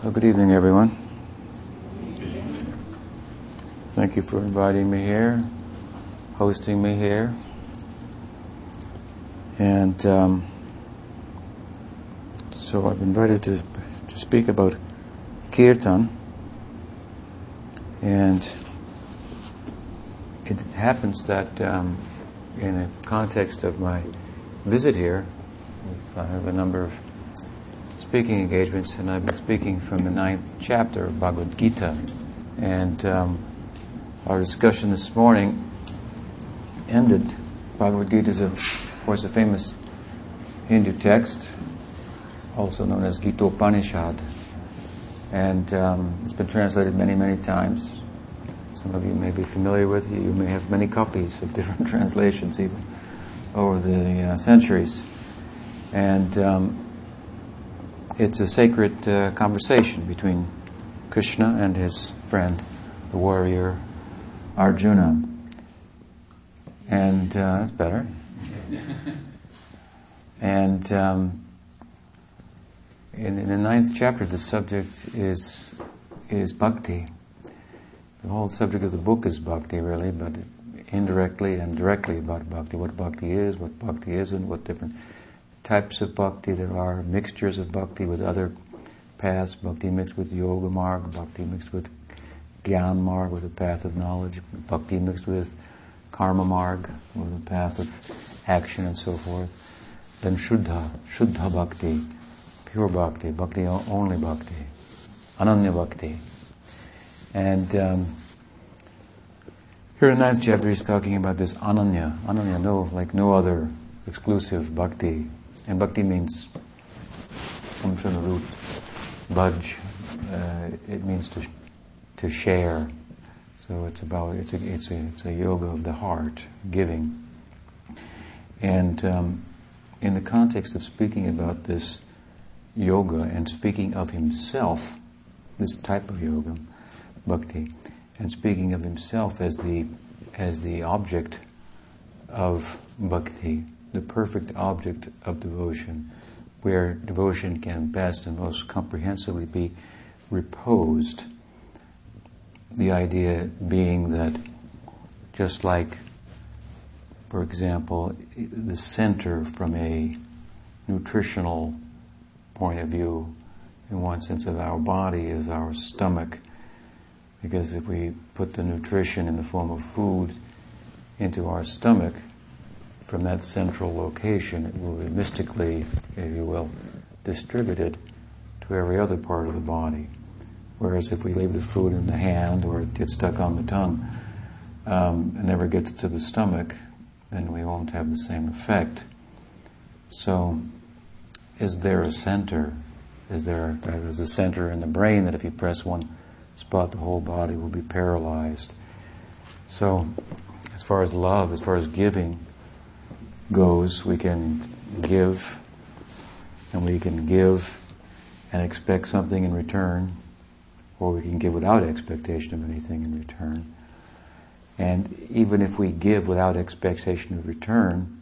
Well, good evening, everyone. Thank you for inviting me here, hosting me here. And um, so I've been invited to, to speak about kirtan. And it happens that um, in the context of my visit here, I have a number of speaking engagements, and I've been speaking from the ninth chapter of Bhagavad Gita. And um, our discussion this morning ended. Bhagavad Gita is, of course, a famous Hindu text, also known as Gita Upanishad. And um, it's been translated many, many times. Some of you may be familiar with it. You may have many copies of different translations, even over the uh, centuries. And um, it's a sacred uh, conversation between Krishna and his friend, the warrior Arjuna. And uh, that's better. and um, in, in, the ninth chapter, the subject is is bhakti. The whole subject of the book is bhakti, really, but indirectly and directly about bhakti. What bhakti is, what bhakti isn't, what different types of bhakti there are, mixtures of bhakti with other paths, bhakti mixed with yoga marg, bhakti mixed with gyan marg, with the path of knowledge, bhakti mixed with karma marg, with the path of action and so forth. Then shuddha, shuddha bhakti, pure bhakti, bhakti only bhakti, ananya bhakti. And um, here in the ninth chapter he's talking about this ananya, ananya, no, like no other exclusive bhakti and bhakti means, comes from the root bhaj. Uh, it means to, to share. So it's about, it's a, it's, a, it's a yoga of the heart, giving. And um, in the context of speaking about this yoga and speaking of himself, this type of yoga, bhakti, and speaking of himself as the, as the object of bhakti, the perfect object of devotion, where devotion can best and most comprehensively be reposed. The idea being that just like, for example, the center from a nutritional point of view, in one sense of our body, is our stomach. Because if we put the nutrition in the form of food into our stomach, from that central location, it will be mystically, if you will, distributed to every other part of the body. Whereas if we leave the food in the hand or it gets stuck on the tongue um, and never gets to the stomach, then we won't have the same effect. So, is there a center? Is there there's a center in the brain that if you press one spot, the whole body will be paralyzed? So, as far as love, as far as giving, goes, we can give, and we can give and expect something in return, or we can give without expectation of anything in return. And even if we give without expectation of return,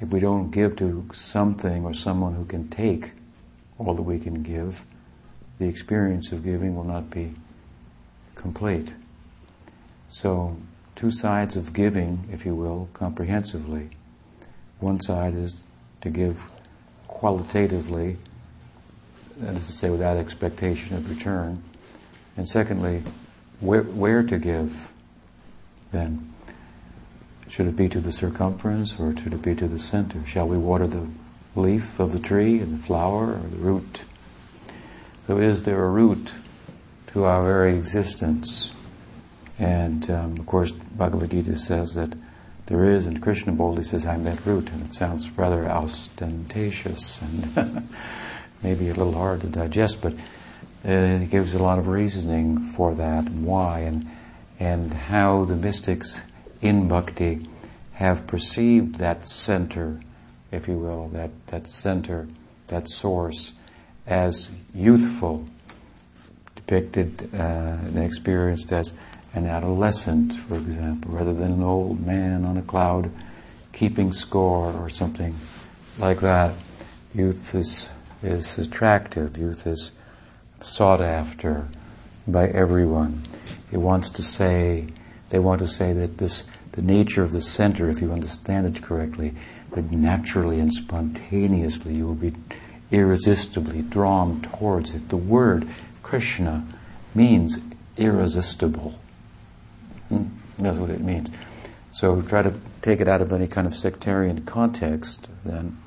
if we don't give to something or someone who can take all that we can give, the experience of giving will not be complete. So two sides of giving, if you will, comprehensively. One side is to give qualitatively, that is to say, without expectation of return. And secondly, where, where to give then? Should it be to the circumference or should it be to the center? Shall we water the leaf of the tree and the flower or the root? So is there a root to our very existence? And um, of course, Bhagavad Gita says that there is, and Krishna boldly says, I'm that root. And it sounds rather ostentatious and maybe a little hard to digest, but it gives a lot of reasoning for that and why and, and how the mystics in bhakti have perceived that center, if you will, that, that center, that source, as youthful, depicted uh, and experienced as an adolescent, for example, rather than an old man on a cloud keeping score or something like that. Youth is, is attractive, youth is sought after by everyone. It wants to say, they want to say that this, the nature of the center, if you understand it correctly, that naturally and spontaneously you will be irresistibly drawn towards it. The word Krishna means irresistible. Hmm? That's what it means. So try to take it out of any kind of sectarian context, then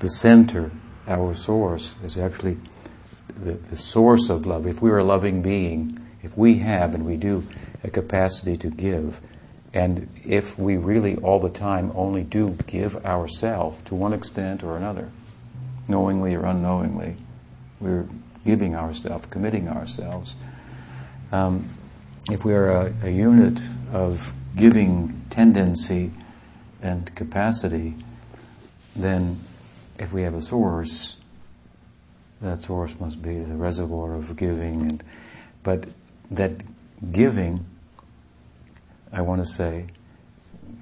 the center, our source, is actually the, the source of love. If we're a loving being, if we have, and we do, a capacity to give, and if we really all the time only do give ourselves to one extent or another, knowingly or unknowingly, we're giving ourselves, committing ourselves. Um, if we are a, a unit of giving tendency and capacity, then if we have a source, that source must be the reservoir of giving. And, but that giving, I want to say,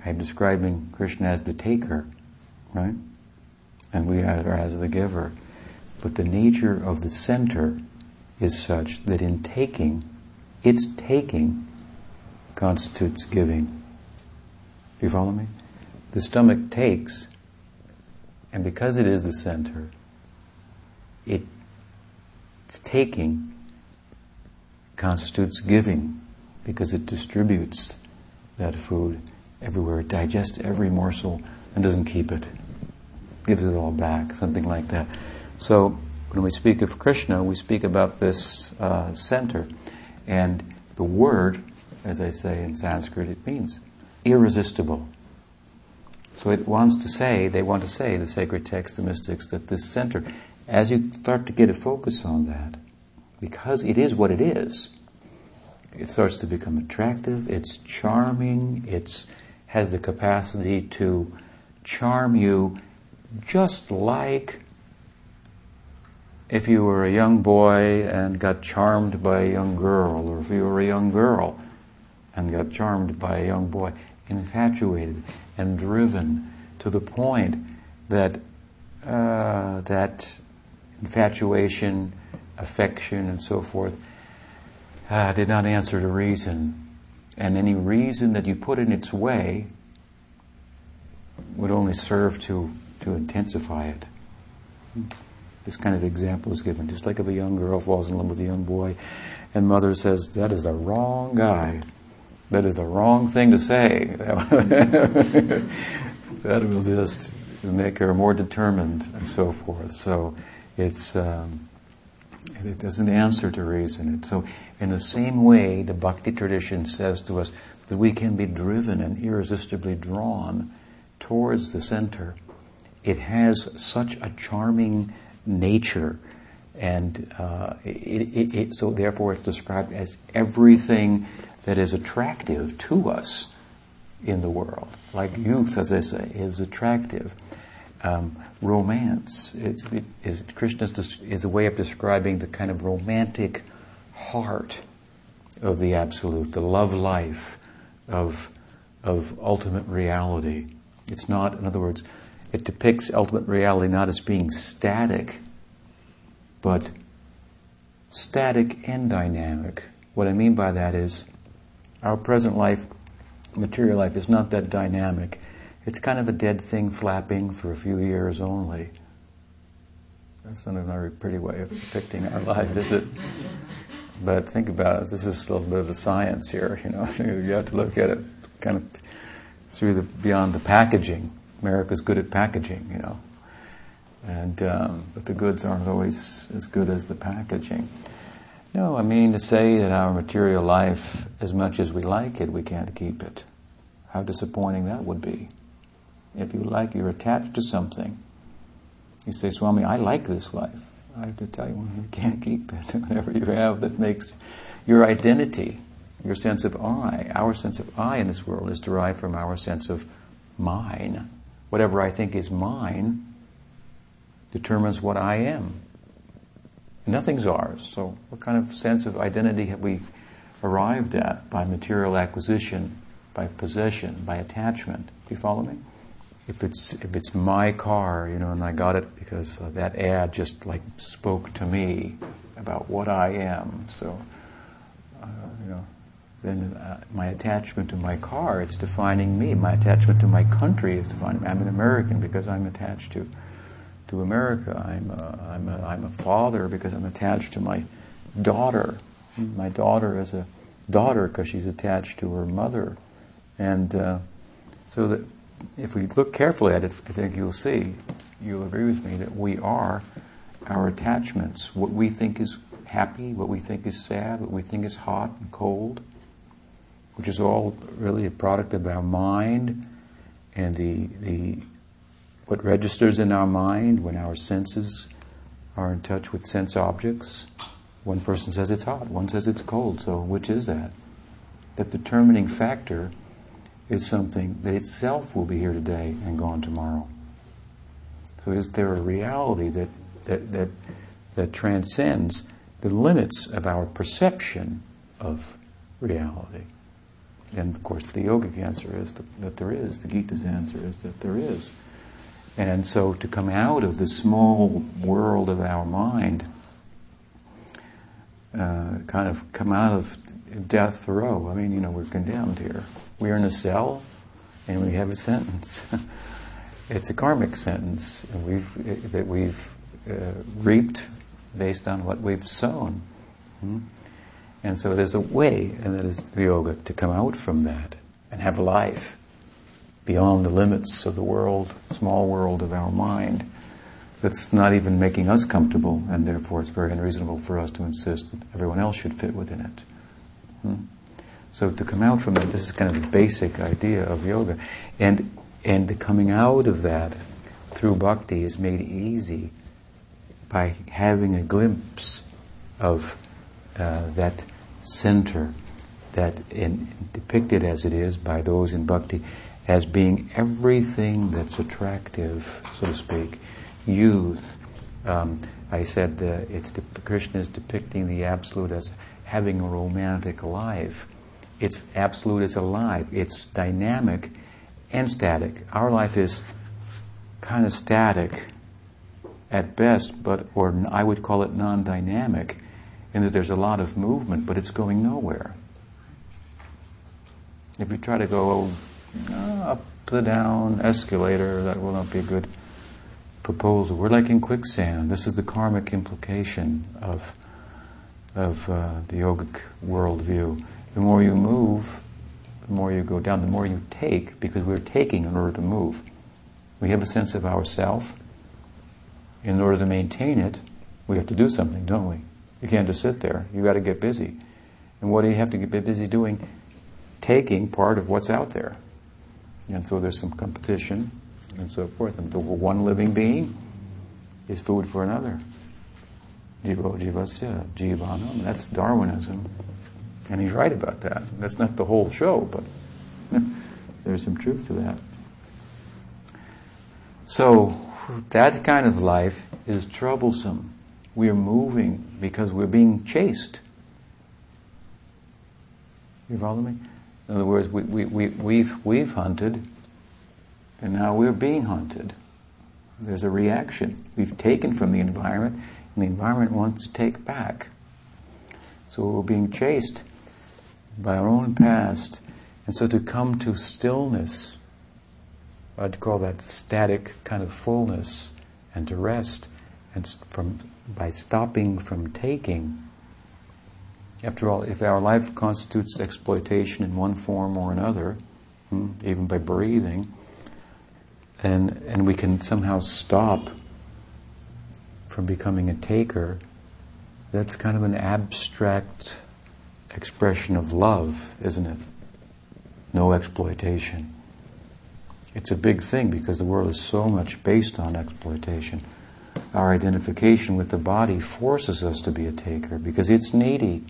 I'm describing Krishna as the taker, right? And we are as the giver. But the nature of the center is such that in taking, its taking constitutes giving. Do you follow me? The stomach takes, and because it is the center, its taking constitutes giving because it distributes that food everywhere. It digests every morsel and doesn't keep it. Gives it all back, something like that. So when we speak of Krishna, we speak about this uh, center. And the word, as I say in Sanskrit, it means irresistible. So it wants to say, they want to say, the sacred text, the mystics, that this center, as you start to get a focus on that, because it is what it is, it starts to become attractive, it's charming, it has the capacity to charm you just like if you were a young boy and got charmed by a young girl, or if you were a young girl and got charmed by a young boy, infatuated and driven to the point that uh, that infatuation, affection, and so forth uh, did not answer to reason, and any reason that you put in its way would only serve to to intensify it. This kind of example is given, just like if a young girl falls in love with a young boy, and mother says, "That is the wrong guy." That is the wrong thing to say. that will just make her more determined and so forth. So it's um, it doesn't answer to reason. So in the same way, the bhakti tradition says to us that we can be driven and irresistibly drawn towards the center. It has such a charming nature, and uh, it, it, it, so therefore it's described as everything that is attractive to us in the world. Like youth, as I say, is attractive. Um, romance is, is Krishna is a way of describing the kind of romantic heart of the absolute, the love life of of ultimate reality. It's not, in other words, it depicts ultimate reality not as being static, but static and dynamic. What I mean by that is our present life, material life, is not that dynamic. It's kind of a dead thing flapping for a few years only. That's not a very pretty way of depicting our life, is it? But think about it. This is a little bit of a science here. You know, you have to look at it kind of through the beyond the packaging. America's good at packaging, you know, and um, but the goods aren't always as good as the packaging. No, I mean to say that our material life, as much as we like it, we can't keep it. How disappointing that would be. If you like, you're attached to something. You say, Swami, I like this life. I have to tell you, you can't keep it. Whatever you have that makes your identity, your sense of I, our sense of I in this world is derived from our sense of mine. Whatever I think is mine determines what I am. Nothing's ours. So, what kind of sense of identity have we arrived at by material acquisition, by possession, by attachment? Do you follow me? If it's if it's my car, you know, and I got it because uh, that ad just like spoke to me, about what I am. So, then uh, my attachment to my car, it's defining me. My attachment to my country is defining me. I'm an American because I'm attached to, to America. I'm a, I'm, a, I'm a father because I'm attached to my daughter. My daughter is a daughter because she's attached to her mother. And uh, so that if we look carefully at it, I think you'll see, you'll agree with me, that we are our attachments. What we think is happy, what we think is sad, what we think is hot and cold, which is all really a product of our mind and the, the what registers in our mind when our senses are in touch with sense objects. One person says it's hot, one says it's cold, so which is that? That determining factor is something that itself will be here today and gone tomorrow. So is there a reality that, that, that, that transcends the limits of our perception of reality? And of course, the yogic answer is that there is. The Gita's answer is that there is. And so to come out of the small world of our mind, uh, kind of come out of death row. I mean, you know, we're condemned here. We're in a cell and we have a sentence. it's a karmic sentence we've, that we've uh, reaped based on what we've sown. Hmm? And so there's a way, and that is yoga, to come out from that and have life beyond the limits of the world, small world of our mind, that's not even making us comfortable, and therefore it's very unreasonable for us to insist that everyone else should fit within it. Hmm? So to come out from that, this is kind of the basic idea of yoga. And, and the coming out of that through bhakti is made easy by having a glimpse of uh, that center that in, depicted as it is by those in bhakti as being everything that's attractive, so to speak, youth. Um, I said uh, it's Krishna is depicting the absolute as having a romantic life. It's absolute as alive. It's dynamic and static. Our life is kind of static at best, but or I would call it non-dynamic in that there's a lot of movement, but it's going nowhere. If you try to go uh, up the down escalator, that will not be a good proposal. We're like in quicksand. This is the karmic implication of of uh, the yogic worldview. The more you move, the more you go down. The more you take, because we're taking in order to move. We have a sense of ourself. In order to maintain it, we have to do something, don't we? You can't just sit there. You've got to get busy. And what do you have to get busy doing? Taking part of what's out there. And so there's some competition and so forth. And the one living being is food for another. Jivo jivasya, jivanam. That's Darwinism. And he's right about that. That's not the whole show, but there's some truth to that. So, that kind of life is troublesome. We are moving because we're being chased. You follow me? In other words, we, we, we, we've, we've hunted, and now we're being hunted. There's a reaction. We've taken from the environment, and the environment wants to take back. So we're being chased by our own past. And so to come to stillness, I'd call that static kind of fullness, and to rest, and from by stopping from taking. After all, if our life constitutes exploitation in one form or another, hmm, even by breathing, and, and we can somehow stop from becoming a taker, that's kind of an abstract expression of love, isn't it? No exploitation. It's a big thing because the world is so much based on exploitation our identification with the body forces us to be a taker because it's needy.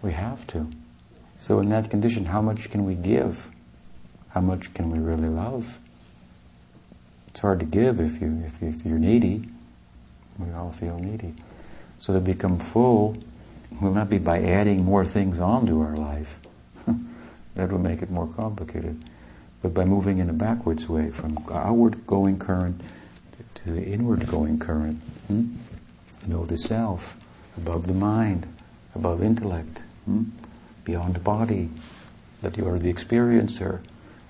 We have to. So, in that condition, how much can we give? How much can we really love? It's hard to give if, you, if, you, if you're needy. We all feel needy. So, to become full will not be by adding more things onto our life. that will make it more complicated. But by moving in a backwards way from outward going current to the inward going current. Hmm? know the self, above the mind, above intellect, hmm? beyond the body, that you are the experiencer,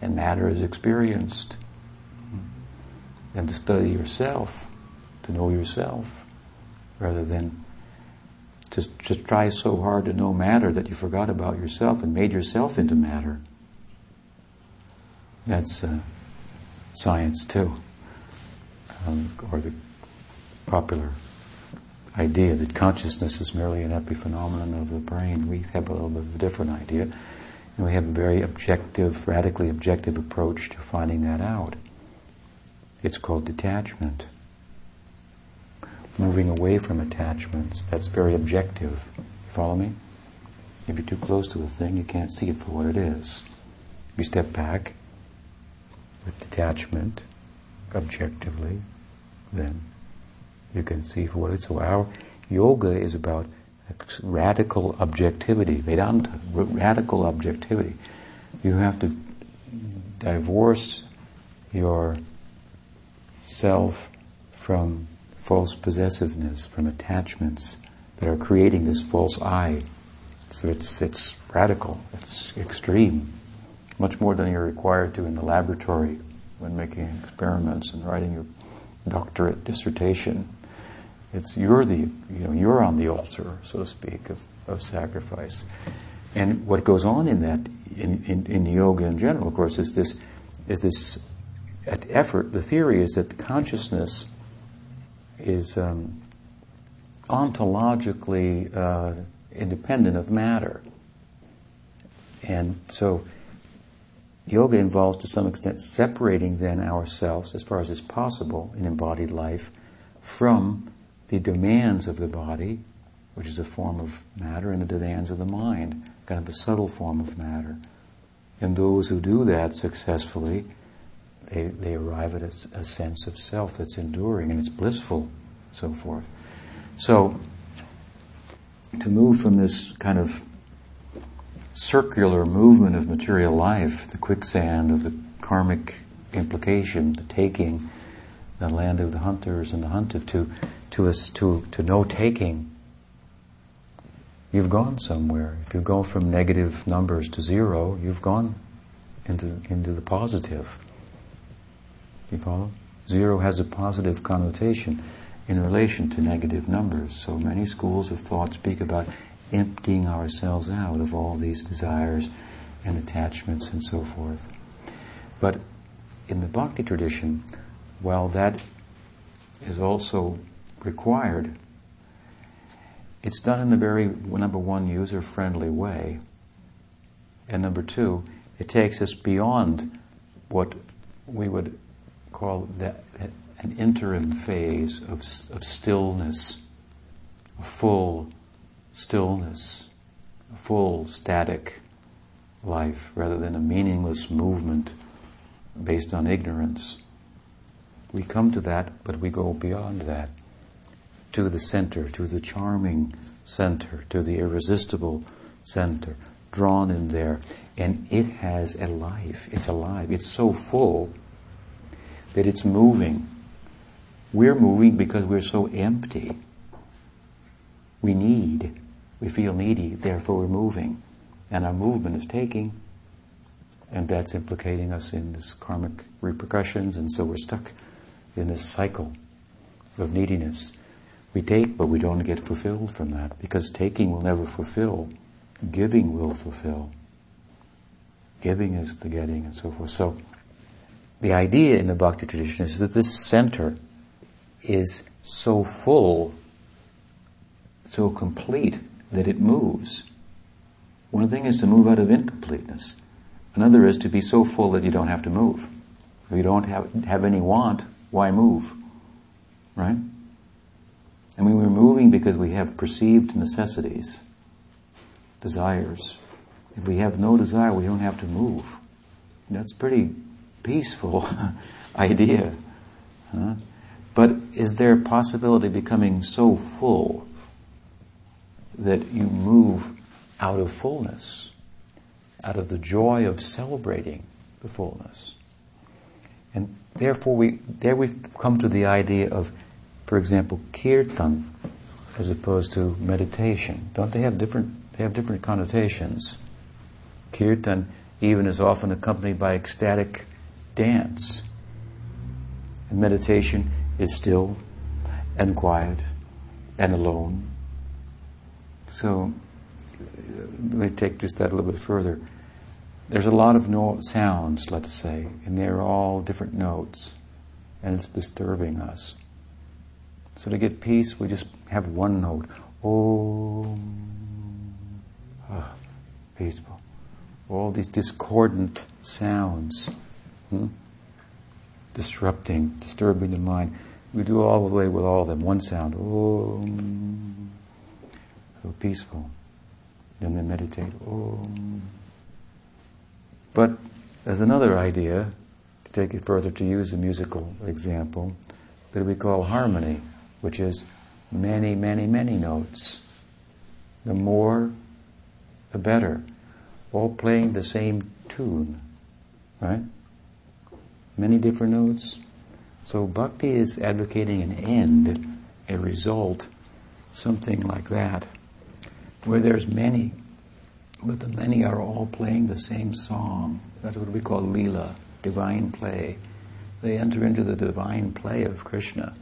and matter is experienced. Hmm? And to study yourself, to know yourself, rather than just, just try so hard to know matter that you forgot about yourself and made yourself into matter. That's uh, science too, um, or the popular idea that consciousness is merely an epiphenomenon of the brain. We have a little bit of a different idea, and we have a very objective, radically objective approach to finding that out. It's called detachment moving away from attachments. That's very objective. You follow me? If you're too close to a thing, you can't see it for what it is. If you step back with detachment, objectively, then you can see for what it is. So our yoga is about radical objectivity, Vedanta, radical objectivity. You have to divorce your self from false possessiveness, from attachments that are creating this false I. So it's, it's radical, it's extreme, much more than you're required to in the laboratory when making experiments and writing your doctorate dissertation. It's you're the you know you're on the altar, so to speak, of, of sacrifice. And what goes on in that in, in, in yoga in general, of course, is this is this effort. The theory is that the consciousness is um, ontologically uh, independent of matter. And so yoga involves to some extent separating then ourselves, as far as is possible in embodied life, from the demands of the body, which is a form of matter, and the demands of the mind, kind of a subtle form of matter. And those who do that successfully they, they arrive at a, a sense of self that's enduring and it's blissful, so forth. So, to move from this kind of circular movement of material life, the quicksand of the karmic implication, the taking, the land of the hunters and the hunted, to to us to to no taking. You've gone somewhere. If you go from negative numbers to zero, you've gone into into the positive. You follow? Zero has a positive connotation in relation to negative numbers. So many schools of thought speak about emptying ourselves out of all these desires and attachments and so forth. But in the bhakti tradition, while that is also required, it's done in a very, number one, user friendly way. And number two, it takes us beyond what we would call that an interim phase of, of stillness, a full stillness, a full static life, rather than a meaningless movement based on ignorance. We come to that, but we go beyond that to the center, to the charming center, to the irresistible center, drawn in there. And it has a life. It's alive. It's so full that it's moving. We're moving because we're so empty. We need. We feel needy, therefore we're moving. And our movement is taking. And that's implicating us in this karmic repercussions, and so we're stuck in this cycle of neediness. We take, but we don't get fulfilled from that, because taking will never fulfill. Giving will fulfill. Giving is the getting, and so forth. So, the idea in the bhakti tradition is that this center is so full, so complete that it moves. One thing is to move out of incompleteness. Another is to be so full that you don't have to move. If you don't have, have any want, why move? Right? I mean, we're moving because we have perceived necessities, desires. If we have no desire, we don't have to move. That's pretty peaceful idea. Huh? But is there a possibility of becoming so full that you move out of fullness, out of the joy of celebrating the fullness? And therefore, we, there we've come to the idea of, for example, kirtan, as opposed to meditation. Don't they have different, they have different connotations? Kirtan even is often accompanied by ecstatic dance. And meditation is still and quiet and alone. So, let me take just that a little bit further. There's a lot of no- sounds, let's say, and they're all different notes, and it's disturbing us. So, to get peace, we just have one note. Om. Ah, peaceful. All these discordant sounds. Hmm? disrupting, disturbing the mind. We do all the way with all of them. One sound, Om. So peaceful. Then we meditate, Om. But there's another idea, to take it further, to use a musical example, that we call harmony, which is many, many, many notes. The more, the better. All playing the same tune, right? many different notes. So bhakti is advocating an end, a result, something like that, where there's many, but the many are all playing the same song. That's what we call lila, divine play. They enter into the divine play of Krishna.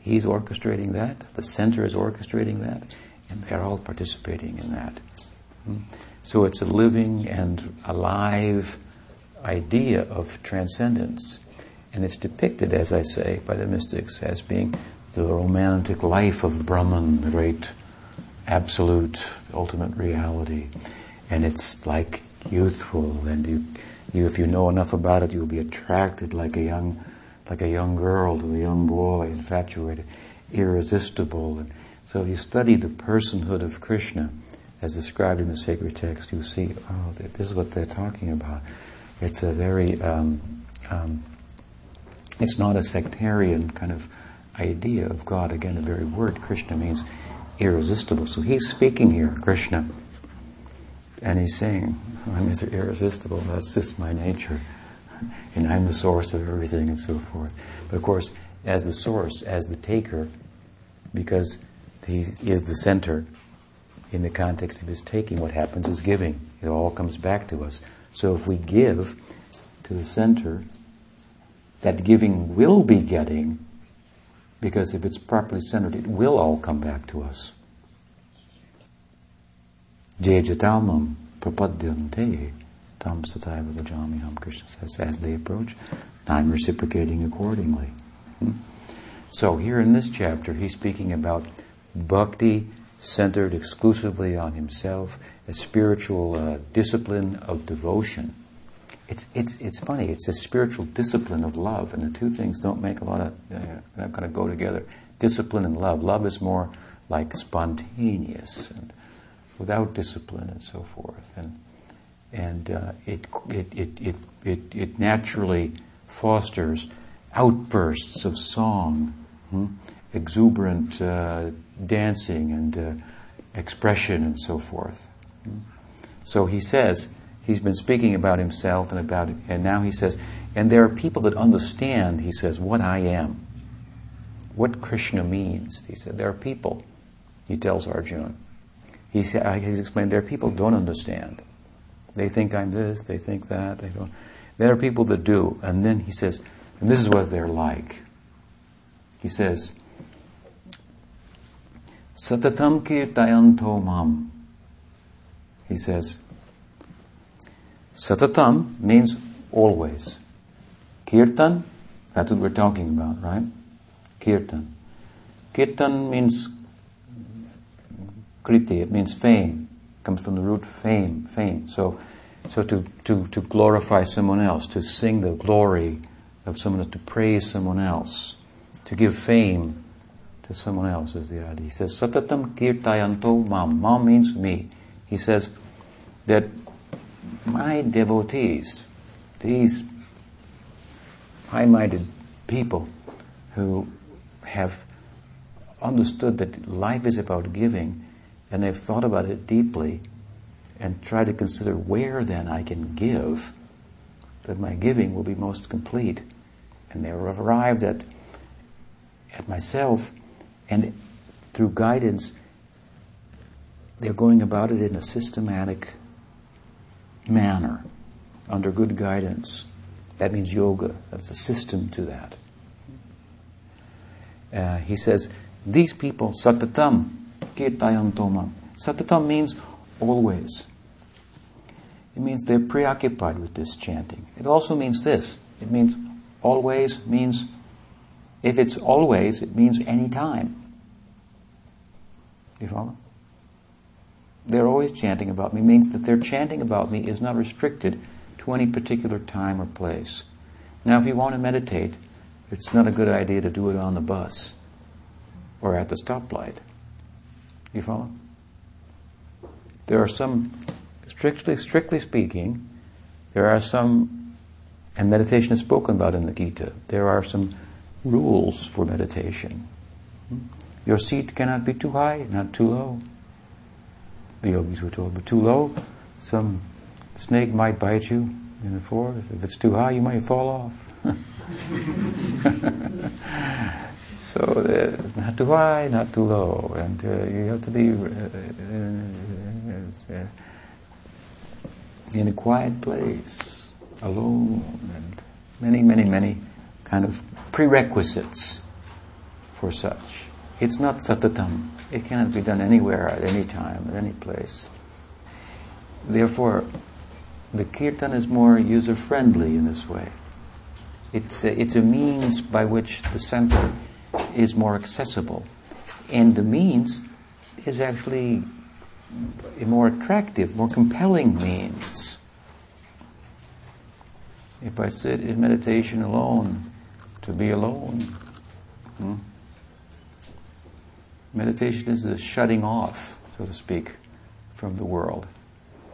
He's orchestrating that, the center is orchestrating that, and they're all participating in that. Hmm? So it's a living and alive idea of transcendence. And it's depicted, as I say, by the mystics as being the romantic life of Brahman, the great absolute ultimate reality. And it's like youthful, and you, you, if you know enough about it, you'll be attracted like a young, like a young girl to a young boy, infatuated, irresistible. And so if you study the personhood of Krishna, as described in the sacred text, you see, oh, this is what they're talking about. It's a very, um, um, it's not a sectarian kind of idea of God. Again, the very word Krishna means irresistible. So he's speaking here, Krishna, and he's saying, I'm irresistible. That's just my nature. And I'm the source of everything and so forth. But of course, as the source, as the taker, because he is the center in the context of his taking, what happens is giving. It all comes back to us. So if we give to the center, that giving will be getting, because if it's properly centered, it will all come back to us. Jejatamam prapadyante tam sataiva Krishna says, as they approach, I'm reciprocating accordingly. Hmm? So here in this chapter, he's speaking about bhakti centered exclusively on himself a spiritual uh, discipline of devotion. It's, it's, it's funny, it's a spiritual discipline of love, and the two things don't make a lot of, uh, kind of go together. Discipline and love. Love is more like spontaneous and without discipline and so forth. And, and uh, it, it, it, it, it, it naturally fosters outbursts of song, hmm? exuberant uh, dancing and uh, expression and so forth. So he says, he's been speaking about himself and about, and now he says, and there are people that understand, he says, what I am, what Krishna means. He said, there are people, he tells Arjuna. He said, uh, he's explained, there are people don't understand. They think I'm this, they think that, they don't. There are people that do. And then he says, and this is what they're like. He says, Satatam kirtayanto mam he says, Satatam means always. Kirtan, that's what we're talking about, right? Kirtan. Kirtan means kirti, it means fame. It comes from the root fame, fame. So, so to, to, to glorify someone else, to sing the glory of someone else, to praise someone else, to give fame to someone else is the idea. He says, Satatam kirtayanto mam. Mam means me. He says that my devotees, these high minded people who have understood that life is about giving and they've thought about it deeply and tried to consider where then I can give that my giving will be most complete. And they arrived at, at myself and through guidance, they're going about it in a systematic manner, under good guidance. That means yoga. That's a system to that. Uh, he says, these people, satatam, kirtayanto mam. Satatam means always. It means they're preoccupied with this chanting. It also means this. It means always means, if it's always, it means any time. You follow? They're always chanting about me means that their chanting about me is not restricted to any particular time or place. Now, if you want to meditate, it's not a good idea to do it on the bus or at the stoplight. You follow? There are some, strictly, strictly speaking, there are some, and meditation is spoken about in the Gita, there are some rules for meditation. Hmm? Your seat cannot be too high, not too low. The yogis were told, but too low, some snake might bite you in the forest. If it's too high, you might fall off. so uh, not too high, not too low, and uh, you have to be uh, uh, uh, in a quiet place, alone, and many, many, many kind of prerequisites for such. It's not satatam. It cannot be done anywhere, at any time, at any place. Therefore, the kirtan is more user friendly in this way. It's a, it's a means by which the center is more accessible. And the means is actually a more attractive, more compelling means. If I sit in meditation alone, to be alone, hmm? Meditation is a shutting off, so to speak, from the world.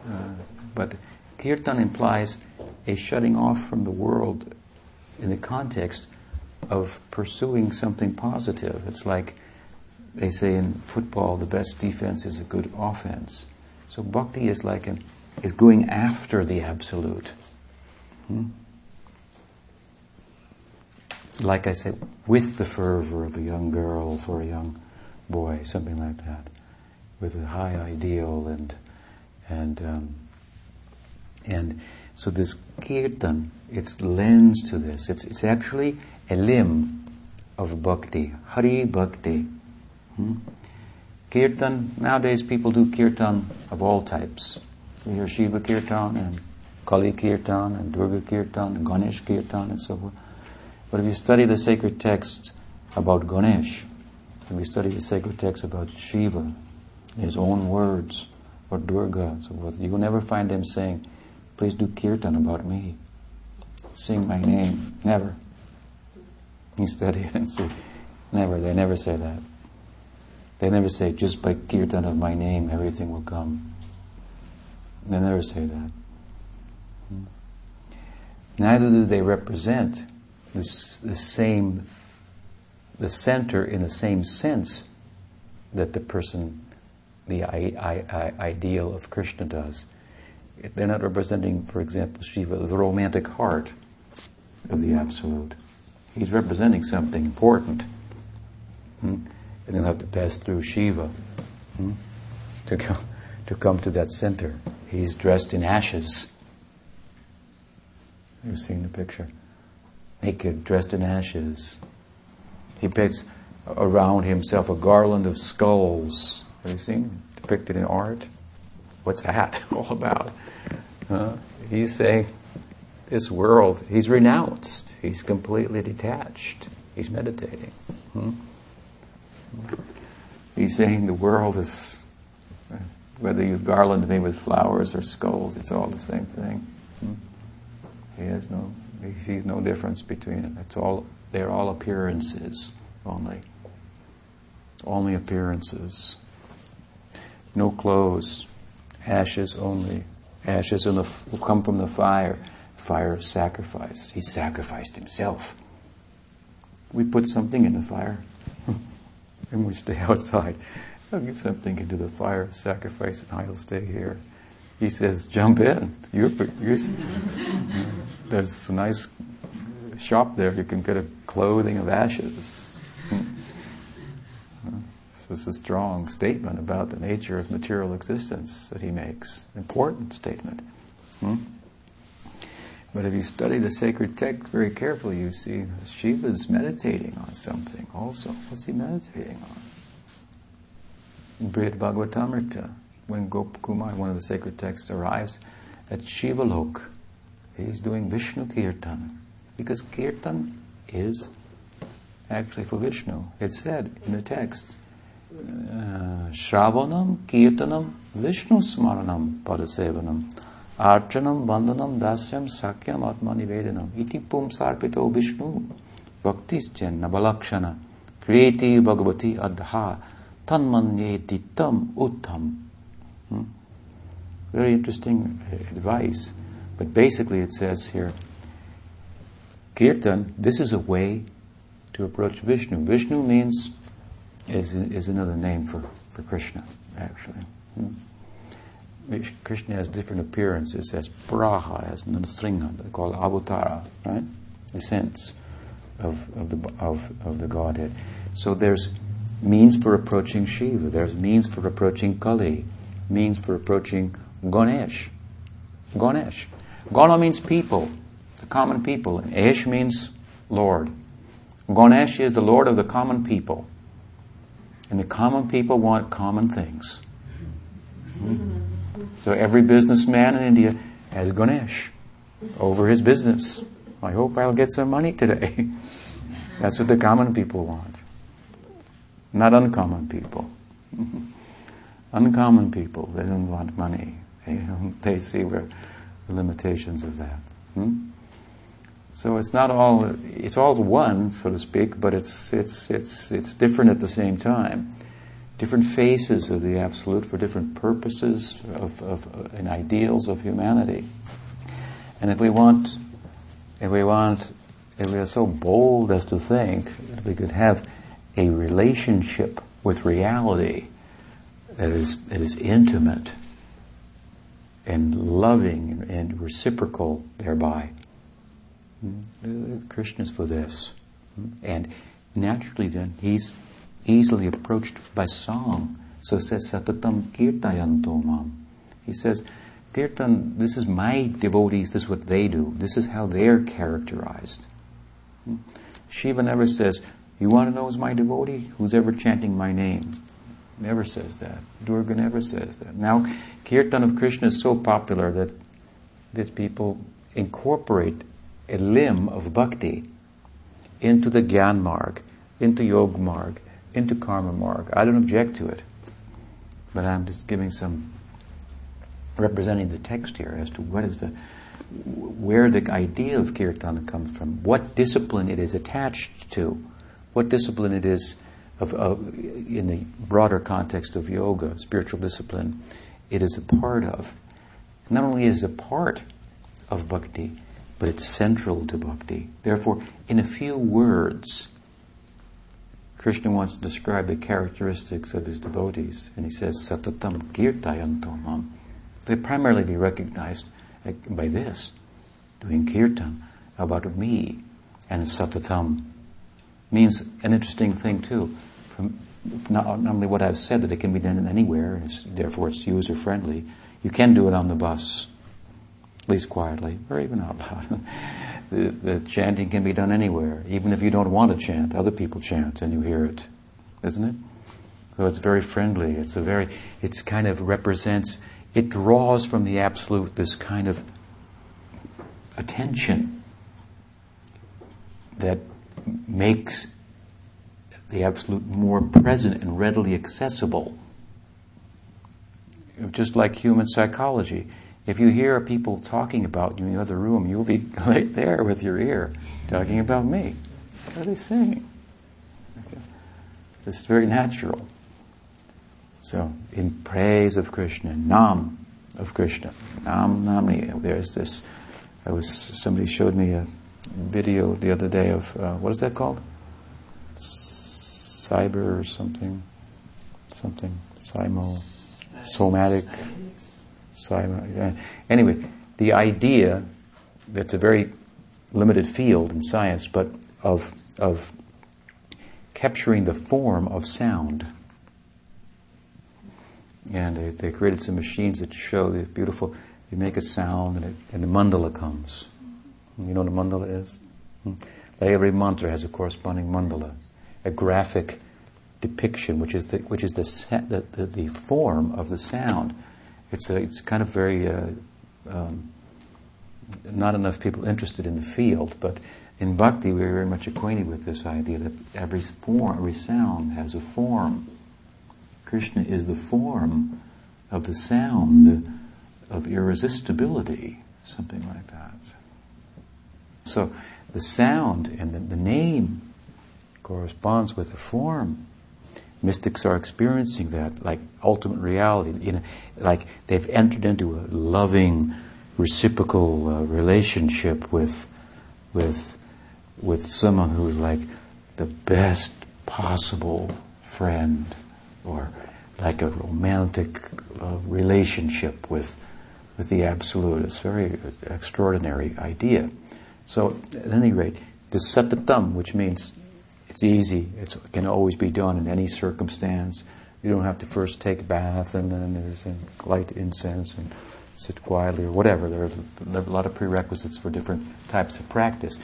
Uh, but kirtan implies a shutting off from the world in the context of pursuing something positive. It's like they say in football, the best defense is a good offense. So bhakti is like an, is going after the absolute. Hmm? Like I said, with the fervor of a young girl for a young boy, something like that, with a high ideal and and um, and so this kirtan, it's lends to this. It's it's actually a limb of bhakti, Hari Bhakti. Hmm? Kirtan, nowadays people do kirtan of all types. You hear Shiva Kirtan and Kali Kirtan and Durga Kirtan and Ganesh Kirtan and so forth. But if you study the sacred text about Ganesh, if you study the sacred texts about Shiva, his own words, or Durga, so forth, you will never find them saying, please do kirtan about me. Sing my name. Never. You study it and see. Never. They never say that. They never say, just by kirtan of my name, everything will come. They never say that. Hmm. Neither do they represent this, the same, the center in the same sense that the person, the I, I, I, ideal of Krishna does. They're not representing, for example, Shiva, the romantic heart of the Absolute. He's representing something important. Hmm? And he'll have to pass through Shiva hmm? to, come, to come to that center. He's dressed in ashes. You've seen the picture. Naked, dressed in ashes. He puts around himself a garland of skulls. Have you seen depicted in art? What's that all about? Uh, he's saying, this world, he's renounced. He's completely detached. He's meditating. Hmm? He's saying the world is, whether you garland me with flowers or skulls, it's all the same thing. Hmm? He has no, he sees no difference between it. It's all, they're all appearances only. Only appearances. No clothes, ashes only. Ashes the, will come from the fire fire of sacrifice. He sacrificed himself. We put something in the fire and we stay outside. I'll give something into the fire of sacrifice and I'll stay here. He says, jump in. You're, you're, there's a nice shop there. You can get a clothing of ashes. This is a strong statement about the nature of material existence that he makes. Important statement. Hmm? But if you study the sacred text very carefully, you see Shiva is meditating on something also. What's he meditating on? In Brihad Bhagavatamrita, when Gopakumar, one of the sacred texts, arrives at Shiva Lok, he's doing Vishnu Kirtan. Because Kirtan is actually for Vishnu. It said in the text, uh, Shravanam, Kirtanam, Vishnu Smaranam, Padasevanam. Archanam Vandanam Dasyam Sakyam Atmanivedanam Iti Pum Sarpito Vishnu Bhaktis Janna Balakshana Kriyeti Bhagavati Adha Tanmanye Tam Uttam hmm? Very interesting advice. But basically it says here Kirtan, this is a way to approach Vishnu. Vishnu means is, is another name for, for Krishna, actually. Hmm? Krishna has different appearances as Varaha, as Nrsimha, they call Avatara, right? The sense of, of, the, of, of the Godhead. So there's means for approaching Shiva, there's means for approaching Kali, means for approaching Ganesh. Ganesh. Gana means people, common people, and Esh means Lord. Ganesh is the Lord of the common people. And the common people want common things. Hmm? So every businessman in India has Ganesh over his business. I hope I'll get some money today. That's what the common people want. Not uncommon people. uncommon people, they don't want money. They, they see where the limitations of that. Hmm? So it's not all, it's all one, so to speak, but it's, it's, it's, it's different at the same time different faces of the Absolute for different purposes of, of, uh, and ideals of humanity. And if we want, if we want, if we are so bold as to think that we could have a relationship with reality that is, that is intimate and loving and reciprocal thereby. Hmm? Krishna is for this. Hmm? And naturally then, he's easily approached by song. So it says, Satatam Kirtayanto Mam. He says, Kirtan, this is my devotees, this is what they do. This is how they're characterized. Hmm? Shiva never says, You want to know who's my devotee? Who's ever chanting my name? Never says that. Durga never says that. Now, Kirtan of Krishna is so popular that, that people incorporate a limb of bhakti into the Gyan Marg, into Yog Marg, into karma marg. I don't object to it, but I'm just giving some representing the text here as to what is the where the idea of kirtana comes from, what discipline it is attached to, what discipline it is of, of, in the broader context of yoga, spiritual discipline, it is a part of. Not only is a part of bhakti, but it's central to bhakti. Therefore, in a few words, Krishna wants to describe the characteristics of his devotees, and he says, Satatam kirtayantomam. They primarily be recognized eh, by this, doing kirtan about me. And satatam means an interesting thing too. From not, not only what I've said, that it can be done anywhere, and it's, therefore it's user friendly. You can do it on the bus, at least quietly, or even out loud. the, the chanting can be done anywhere. Even if you don't want to chant, other people chant and you hear it, isn't it? So it's very friendly. It's a very, it's kind of represents, it draws from the absolute this kind of attention that makes the absolute more present and readily accessible. Just like human psychology. If you hear people talking about you in the other room, you'll be right there with your ear talking about me. What are they saying? Okay. This is very natural. So, in praise of Krishna, Nam of Krishna, Nam Namni, there's this. I was somebody showed me a video the other day of uh, what is that called? Cyber or something, something, Simo, somatic. Simon. Anyway, the idea that's a very limited field in science, but of, of capturing the form of sound. and they, they created some machines that show the beautiful. You make a sound, and, it, and the mandala comes. You know what a mandala is? Hmm? Like every mantra has a corresponding mandala, a graphic depiction, which is the which is the the, the, the form of the sound. It's a, it's kind of very uh, um, not enough people interested in the field, but in bhakti we're very much acquainted with this idea that every form, every sound has a form. Krishna is the form of the sound of irresistibility, something like that. So the sound and the, the name corresponds with the form. Mystics are experiencing that, like ultimate reality. Like they've entered into a loving, reciprocal uh, relationship with, with, with someone who's like the best possible friend, or like a romantic uh, relationship with, with the Absolute. It's a very extraordinary idea. So, at any rate, the satatam, which means it's easy, it's, it can always be done in any circumstance. You don't have to first take a bath and then there's light incense and sit quietly or whatever. There are a lot of prerequisites for different types of practice.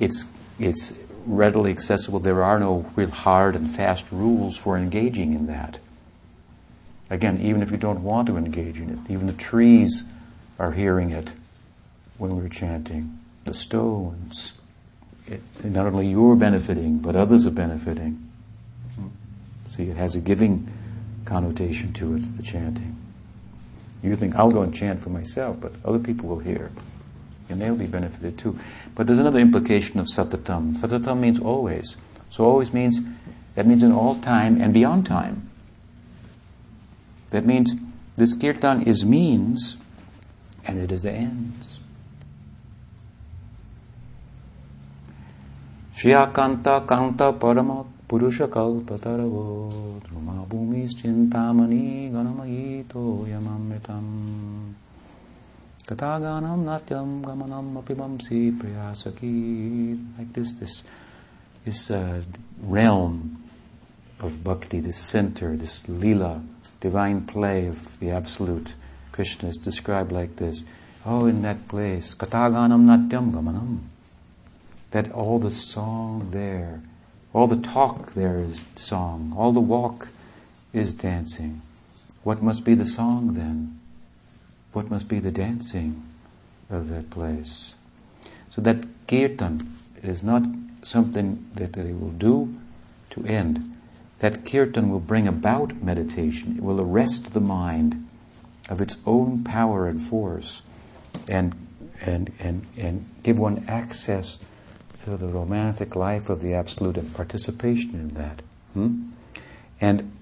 It's, it's readily accessible. There are no real hard and fast rules for engaging in that. Again, even if you don't want to engage in it, even the trees are hearing it when we're chanting. The stones. It, not only you're benefiting, but others are benefiting. See, it has a giving connotation to it, the chanting. You think, I'll go and chant for myself, but other people will hear. And they'll be benefited too. But there's another implication of satatam. Satatam means always. So always means, that means in all time and beyond time. That means this kirtan is means and it is the ends. Shriya kanta paramat Purusha kalpataravo bhumis chintamani ganamayito yamamritam Kataganam natyam gamanam apibamsi priyasaki Like this, this, this uh, realm of bhakti, this center, this lila, divine play of the Absolute. Krishna is described like this. Oh, in that place, Kataganam natyam gamanam. That all the song there all the talk there is song. All the walk is dancing. What must be the song then? What must be the dancing of that place? So that kirtan is not something that they will do to end. That kirtan will bring about meditation. It will arrest the mind of its own power and force and, and, and, and give one access to the romantic life of the Absolute and participation in that. Hmm? And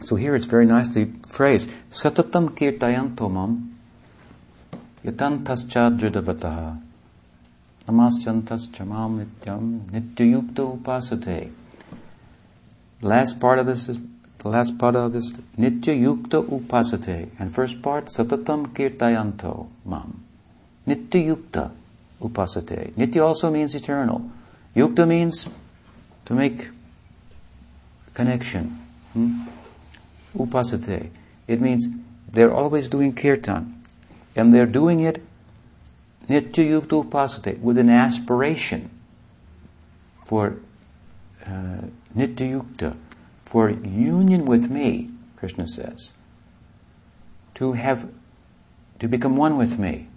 so here it's very nicely phrased. Satatam kirtayantomam yatantaschadridavataha namaschantas chamam nityam nityayukta upasate. Last part of this is the last part of this nityayukta upasate. And first part satatam kirtayanto mam. Nityayukta upasate. Nitya also means eternal. Yukta means to make connection. Hmm? Upasate. It means they're always doing kirtan. And they're doing it nitya yukta upasate with an aspiration for uh, nitya yukta, for union with me, Krishna says. To have, to become one with me.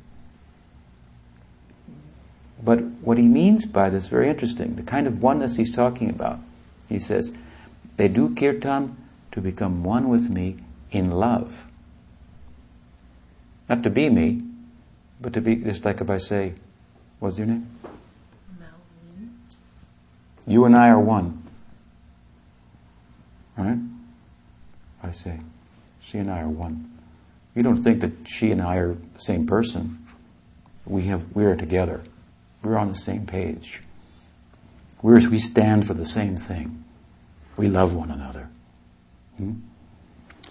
But what he means by this is very interesting. The kind of oneness he's talking about. He says, they do kirtan to become one with me in love. Not to be me, but to be just like if I say, what's your name? Melvin. You and I are one. Right? I say, she and I are one. You don't think that she and I are the same person. We have we are together. We're on the same page. We're, we stand for the same thing. We love one another. Hmm?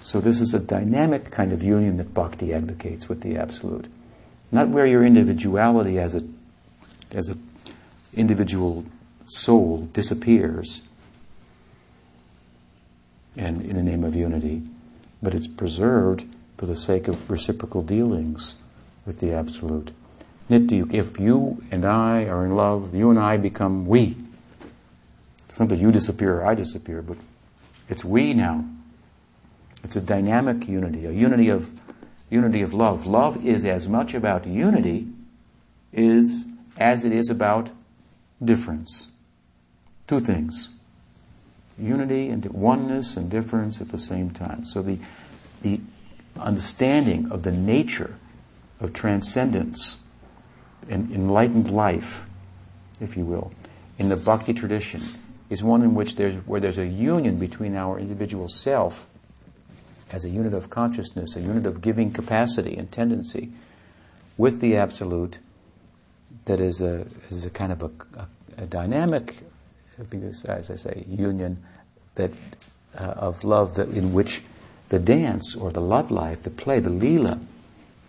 So this is a dynamic kind of union that bhakti advocates with the absolute. Not where your individuality as a as a individual soul disappears and in the name of unity, but it's preserved for the sake of reciprocal dealings with the Absolute. If you and I are in love, you and I become we. Simply you disappear, I disappear, but it's we now. It's a dynamic unity, a unity of unity of love. Love is as much about unity is as it is about difference. Two things. Unity and oneness and difference at the same time. So the the understanding of the nature of transcendence and enlightened life, if you will, in the bhakti tradition is one in which there's where there's a union between our individual self as a unit of consciousness, a unit of giving capacity and tendency, with the absolute that is a is a kind of a, a, a dynamic, as I say, union that uh, of love that in which the dance or the love life, the play, the lila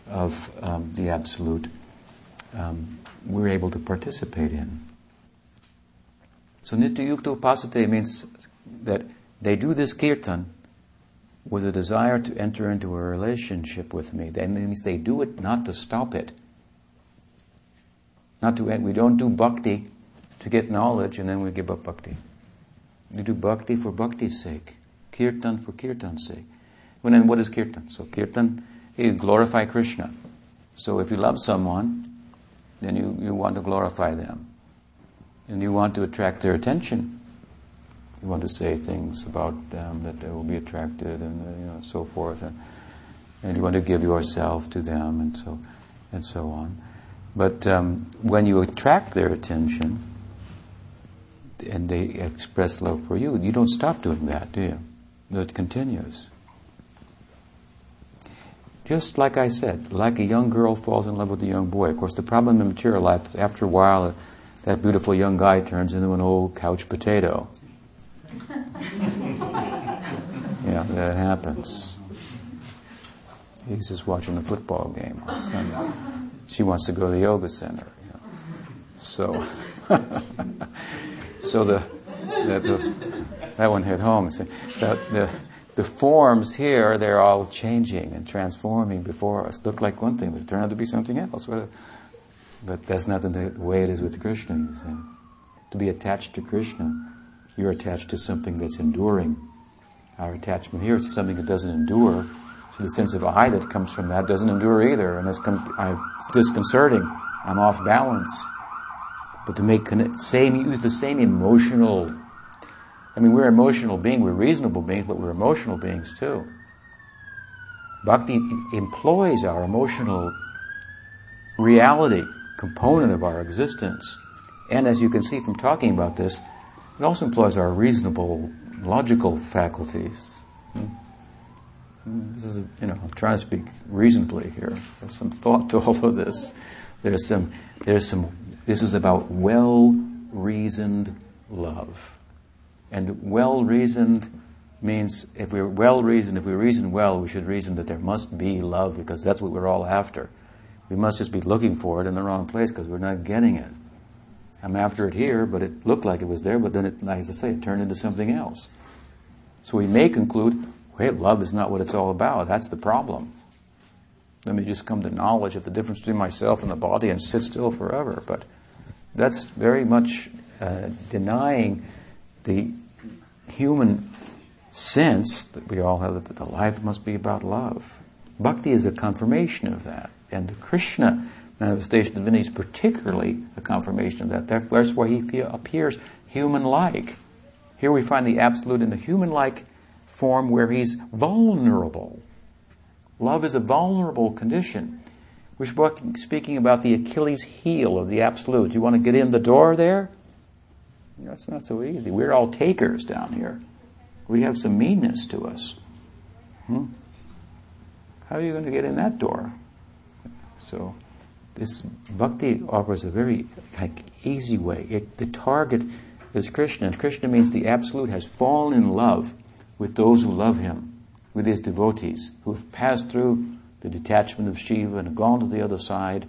of um, the absolute, um, we're able to participate in. So Nityayukta Upasate means that they do this kirtan with a desire to enter into a relationship with me. That means they do it not to stop it. Not to we don't do bhakti to get knowledge and then we give up bhakti. We do bhakti for bhakti's sake, kirtan for kirtan's sake. Well, then what is kirtan? So kirtan, you glorify Krishna. So if you love someone, then you, you want to glorify them and you want to attract their attention. You want to say things about them that they will be attracted, and uh, you know so forth, and, and you want to give yourself to them, and so and so on. But um, when you attract their attention, and they express love for you, you don't stop doing that, do you? It continues. Just like I said, like a young girl falls in love with a young boy. Of course, the problem in material life, is after a while, uh, that beautiful young guy turns into an old couch potato. yeah, that happens. He's just watching the football game on Sunday. She wants to go to the yoga center. You know. So, so the, the, the, that one hit home. The, the, the forms here, they're all changing and transforming before us. Look like one thing, but turn out to be something else. But that's not the way it is with Krishna, you see. To be attached to Krishna, you're attached to something that's enduring. Our attachment here is to something that doesn't endure. So the sense of I that comes from that doesn't endure either, and it's, com- I, it's disconcerting. I'm off balance. But to make con- same use the same emotional. I mean, we're emotional beings. We're reasonable beings, but we're emotional beings too. Bhakti employs our emotional reality component of our existence. And as you can see from talking about this, it also employs our reasonable, logical faculties. Hmm. This is, you know, I'm trying to speak reasonably here. There's some thought to all of this. There's some, there's some, this is about well reasoned love. And well reasoned means if we're well reasoned, if we reason well, we should reason that there must be love because that's what we're all after. We must just be looking for it in the wrong place because we're not getting it. I'm after it here, but it looked like it was there, but then it, as I say, it turned into something else. So we may conclude, wait, love is not what it's all about. That's the problem. Let me just come to knowledge of the difference between myself and the body and sit still forever. But that's very much uh, denying the human sense that we all have that the life must be about love. Bhakti is a confirmation of that. And the Krishna manifestation of divinity is particularly a confirmation of that. That's why he appears human like. Here we find the Absolute in the human like form where he's vulnerable. Love is a vulnerable condition. We're speaking about the Achilles heel of the Absolute. You want to get in the door there? That's not so easy. We're all takers down here. We have some meanness to us. Hmm? How are you going to get in that door? So this bhakti offers a very like easy way. It, the target is Krishna, and Krishna means the Absolute has fallen in love with those who love him, with his devotees, who have passed through the detachment of Shiva and have gone to the other side.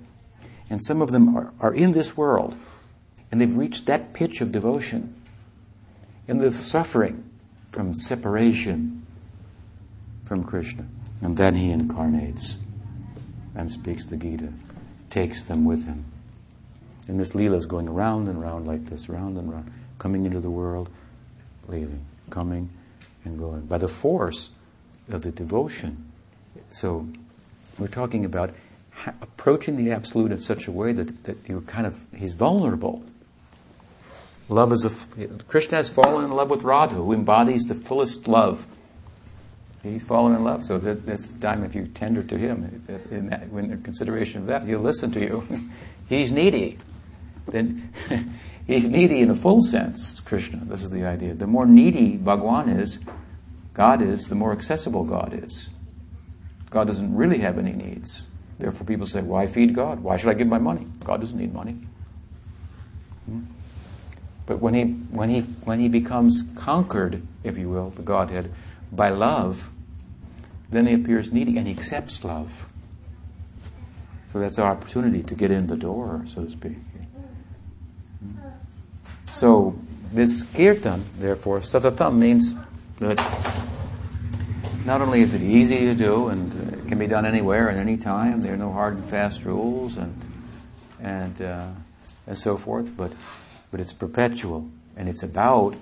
And some of them are, are in this world, and they've reached that pitch of devotion. And the suffering from separation, from Krishna. And then he incarnates and speaks the Gita, takes them with him. And this Leela is going around and round like this, round and round, coming into the world, leaving, coming and going. By the force of the devotion. So we're talking about approaching the Absolute in such a way that, that you're kind of, he's vulnerable. Love is a, Krishna has fallen in love with Radha, who embodies the fullest love. He's fallen in love, so that, that's time if you tender to him, in, that, in consideration of that, he'll listen to you. he's needy. Then he's needy in a full sense, Krishna. This is the idea. The more needy Bhagwan is, God is, the more accessible God is. God doesn't really have any needs. Therefore, people say, Why feed God? Why should I give my money? God doesn't need money. Hmm? But when he, when, he, when he becomes conquered, if you will, the Godhead, by love, then he appears needy and he accepts love. So that's our opportunity to get in the door, so to speak. So this kirtan, therefore, satatam means that not only is it easy to do and uh, it can be done anywhere and any time, there are no hard and fast rules and and uh, and so forth, but but it's perpetual and it's about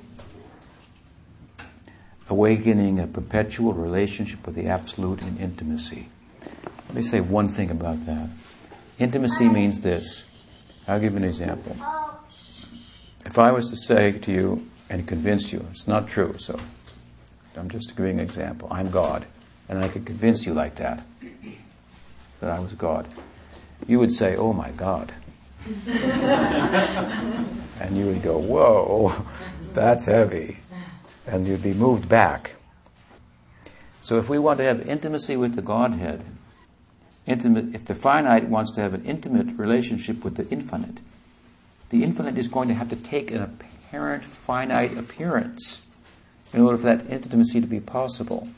awakening a perpetual relationship with the absolute in intimacy. Let me say one thing about that. Intimacy means this. I'll give you an example. If I was to say to you and convince you, it's not true, so I'm just giving an example. I'm God. And I could convince you like that, that I was God. You would say, Oh my God. and you would go, Whoa, that's heavy. And you'd be moved back. So if we want to have intimacy with the Godhead, intimate, if the finite wants to have an intimate relationship with the infinite, the infinite is going to have to take an apparent finite appearance in order for that intimacy to be possible.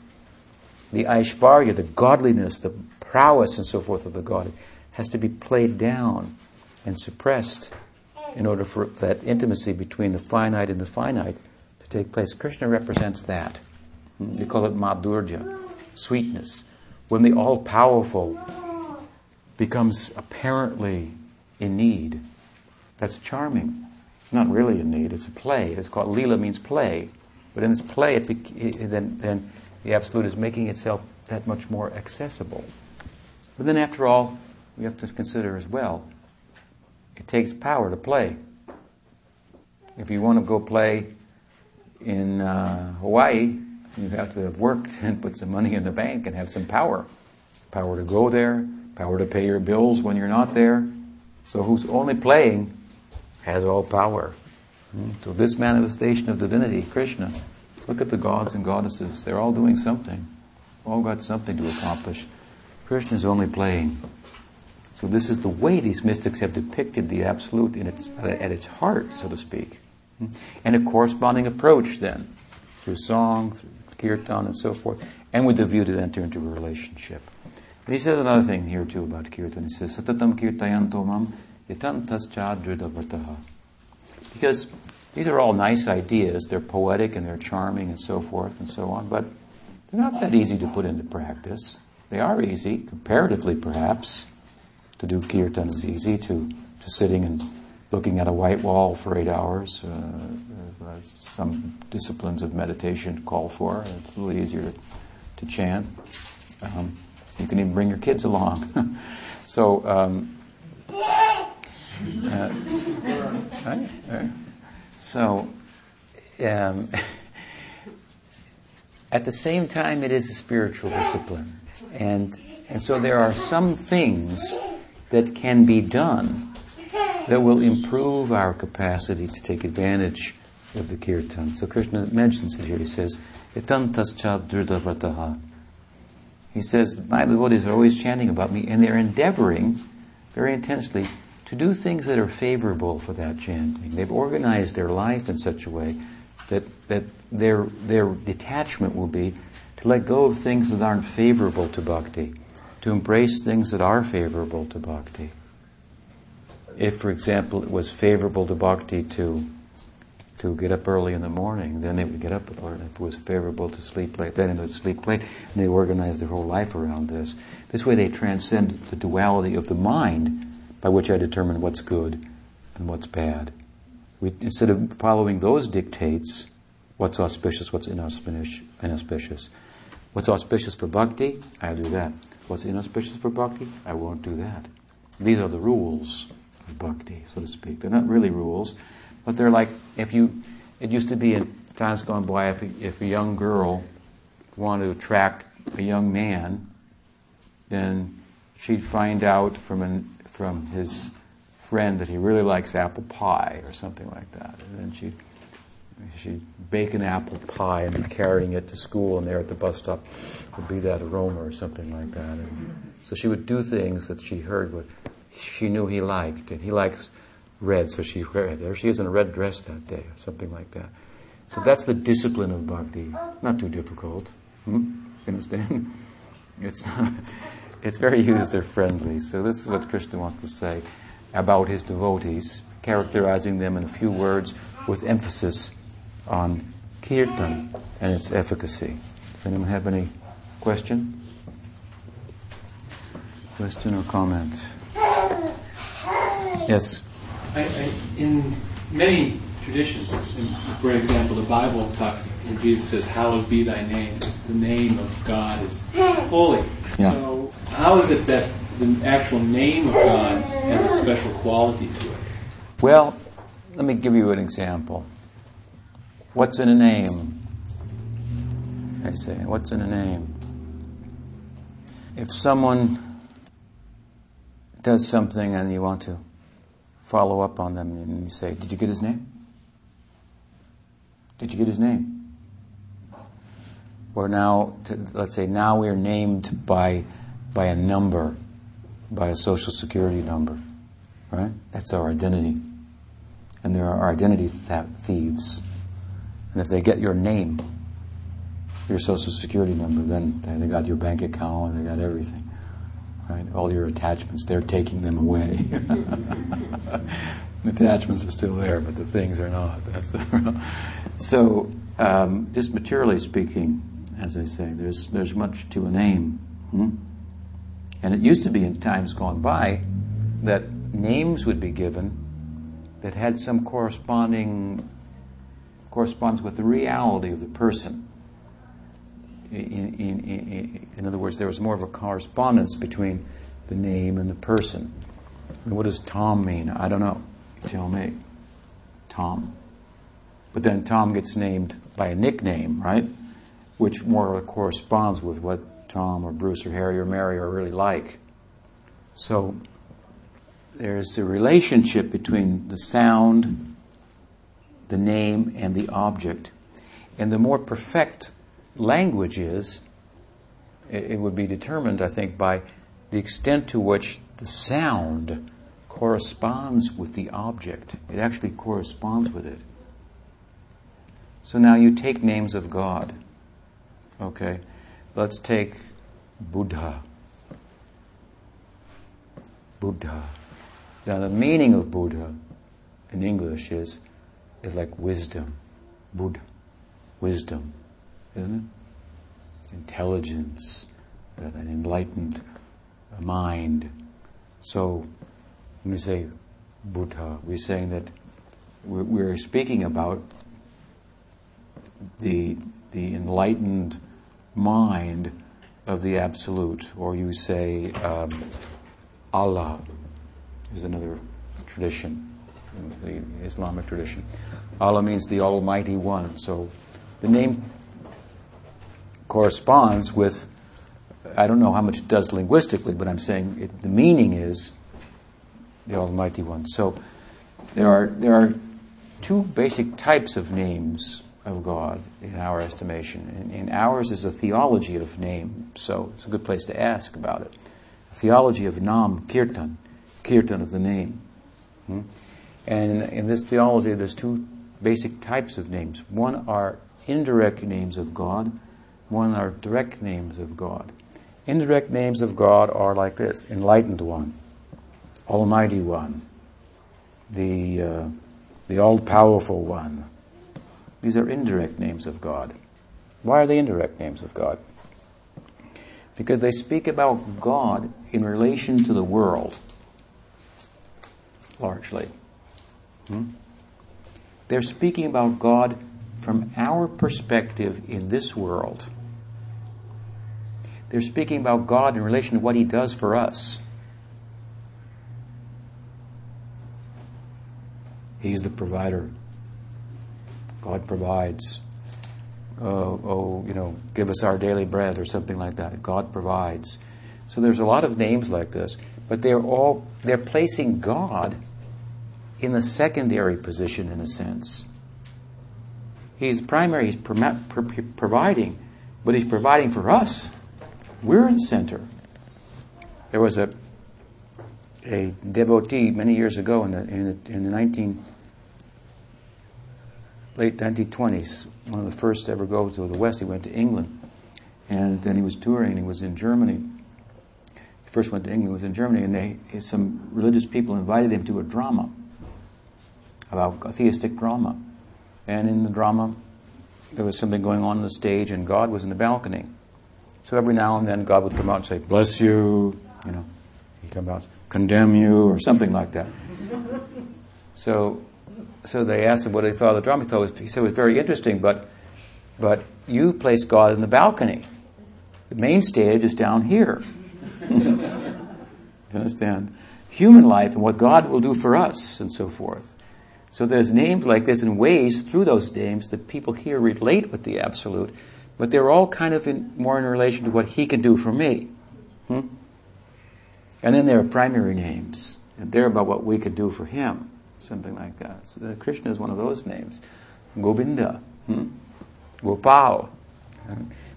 The Aishvarya, the godliness, the prowess, and so forth of the God, has to be played down and suppressed in order for that intimacy between the finite and the finite to take place. Krishna represents that. Hmm, they call it madhurya, sweetness. When the all powerful becomes apparently in need, that's charming. Not really in need, it's a play. It's called Lila means play. But in this play, it, then, then the Absolute is making itself that much more accessible. But then, after all, we have to consider as well it takes power to play. If you want to go play in uh, Hawaii, you have to have worked and put some money in the bank and have some power. Power to go there, power to pay your bills when you're not there. So, who's only playing has all power. Hmm? So this manifestation of divinity, Krishna, look at the gods and goddesses. They're all doing something. All got something to accomplish. Krishna's only playing. So this is the way these mystics have depicted the absolute in its, at its heart, so to speak. And a corresponding approach then, through song, through kirtan, and so forth, and with the view to enter into a relationship. And he says another thing here too about kirtan. He says, Satatam kirtayanto mam yatantas chadridavartaha. Because these are all nice ideas. They're poetic and they're charming and so forth and so on, but they're not that easy to put into practice. They are easy, comparatively perhaps. To do kirtan is easy, to, to sitting and looking at a white wall for eight hours, uh, uh, some disciplines of meditation call for. It's a little easier to, to chant. Um, you can even bring your kids along. so, um, uh, right, right. So, um, at the same time, it is a spiritual discipline. And, and so there are some things that can be done that will improve our capacity to take advantage of the kirtan. So Krishna mentions it here. He says. He says, my devotees are always chanting about me, and they're endeavoring very intensely to do things that are favorable for that chanting. They've organized their life in such a way that, that their, their detachment will be to let go of things that aren't favorable to bhakti, to embrace things that are favorable to bhakti. If, for example, it was favorable to bhakti to to get up early in the morning, then they would get up early. If it was favorable to sleep late, then they would sleep late. And they organized their whole life around this. This way they transcend the duality of the mind by which I determine what's good and what's bad. We, instead of following those dictates, what's auspicious, what's inauspicious. What's auspicious for bhakti, I'll do that. What's inauspicious for bhakti, I won't do that. These are the rules of bhakti, so to speak. They're not really rules. But they're like, if you, it used to be in times gone by, if a, if a young girl wanted to attract a young man, then she'd find out from, an, from his friend that he really likes apple pie or something like that. And then she'd, she'd bake an apple pie and be carrying it to school, and there at the bus stop would be that aroma or something like that. And so she would do things that she heard what she knew he liked, and he likes red, so she's red. There she is in a red dress that day, or something like that. So that's the discipline of bhakti. Not too difficult. Hmm? You understand? It's not, it's very user friendly. So this is what Krishna wants to say about his devotees, characterizing them in a few words with emphasis on kirtan and its efficacy. Does anyone have any question? Question or comment? Yes. I, I, in many traditions, in, for example, the Bible talks Jesus says, "Hallowed be Thy name." The name of God is holy. Yeah. So, how is it that the actual name of God has a special quality to it? Well, let me give you an example. What's in a name? I say, what's in a name? If someone does something and you want to follow up on them and you say, Did you get his name? Did you get his name? Or now, let's say, now we're named by, by a number, by a social security number, right? That's our identity. And there are identity thieves. And if they get your name, your social security number, then they got your bank account, they got everything right? All your attachments, they're taking them away. the attachments are still there, but the things are not. That's so, um, just materially speaking, as I say, there's there's much to a name, hmm? and it used to be in times gone by that names would be given that had some corresponding corresponds with the reality of the person in, in, in, in, other words, there was more of a correspondence between the name and the person. And what does Tom mean? I don't know. You tell me. Tom. But then Tom gets named by a nickname, right? Which more corresponds with what Tom or Bruce or Harry or Mary are really like. So there's a relationship between the sound, the name, and the object. And the more perfect language is, it would be determined, I think, by the extent to which the sound corresponds with the object. It actually corresponds with it. So now you take names of God. Okay? Let's take Buddha. Buddha. Now the meaning of Buddha in English is is like wisdom. Buddha. Wisdom isn't it? Intelligence, an enlightened mind. So when we say Buddha, we're saying that we're, speaking about the, the enlightened mind of the Absolute, or you say um, Allah is another tradition, the Islamic tradition. Allah means the Almighty One. So the name corresponds with, I don't know how much it does linguistically, but I'm saying it, the meaning is the Almighty One. So there are, there are two basic types of names of God in our estimation. And, and ours is a theology of name, so it's a good place to ask about it. Theology of Nam, Kirtan, Kirtan of the name. Hmm? And in this theology, there's two basic types of names. One are indirect names of God, one are direct names of God. Indirect names of God are like this Enlightened One, Almighty One, the, uh, the All Powerful One, These are indirect names of God. Why are they indirect names of God? Because they speak about God in relation to the world, largely. Hmm? They're speaking about God from our perspective in this world. They're speaking about God in relation to what He does for us. He's the provider. God provides. Oh, oh, you know, give us our daily bread or something like that. God provides. So there's a lot of names like this, but they're all they're placing God in the secondary position in a sense. He's primary, he's providing, but he's providing for us. We're in the center. There was a a devotee many years ago in the in the, in the 19 late 1920s, one of the first to ever go to the West. He went to England, and then he was touring. He was in Germany. He first went to England. Was in Germany, and they some religious people invited him to a drama about theistic drama, and in the drama there was something going on on the stage, and God was in the balcony. So every now and then God would come out and say, "Bless you," you know. He'd come out, condemn you, or something like that. So so they asked him what he thought of the drama. He, thought he said it was very interesting, but, but you placed God in the balcony. The main stage is down here. you understand? Human life and what God will do for us and so forth. So there's names like this and ways through those names that people here relate with the absolute, but they're all kind of in, more in relation to what he can do for me. Hmm? And then there are primary names, and they're about what we can do for him something like that. So Krishna is one of those names. Govinda, hmm? Gopal.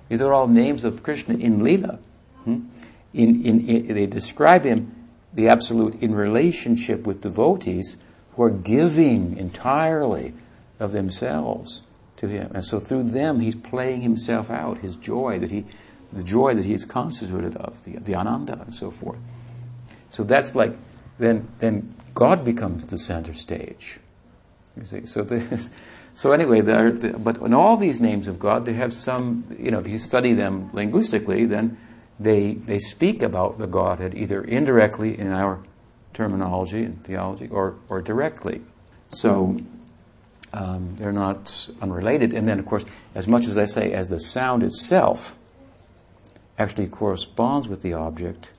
These are all names of Krishna in Lila. Hmm? In, in, in, they describe him, the absolute, in relationship with devotees who are giving entirely of themselves to him. And so through them, he's playing himself out, his joy that he, the joy that he is constituted of, the, the ananda and so forth. So that's like, then, then God becomes the center stage. You see, so this, so anyway, there, but in all these names of God, they have some. You know, if you study them linguistically, then they they speak about the Godhead either indirectly in our terminology and theology, or or directly. So. Um, they're not unrelated, and then, of course, as much as I say, as the sound itself actually corresponds with the object,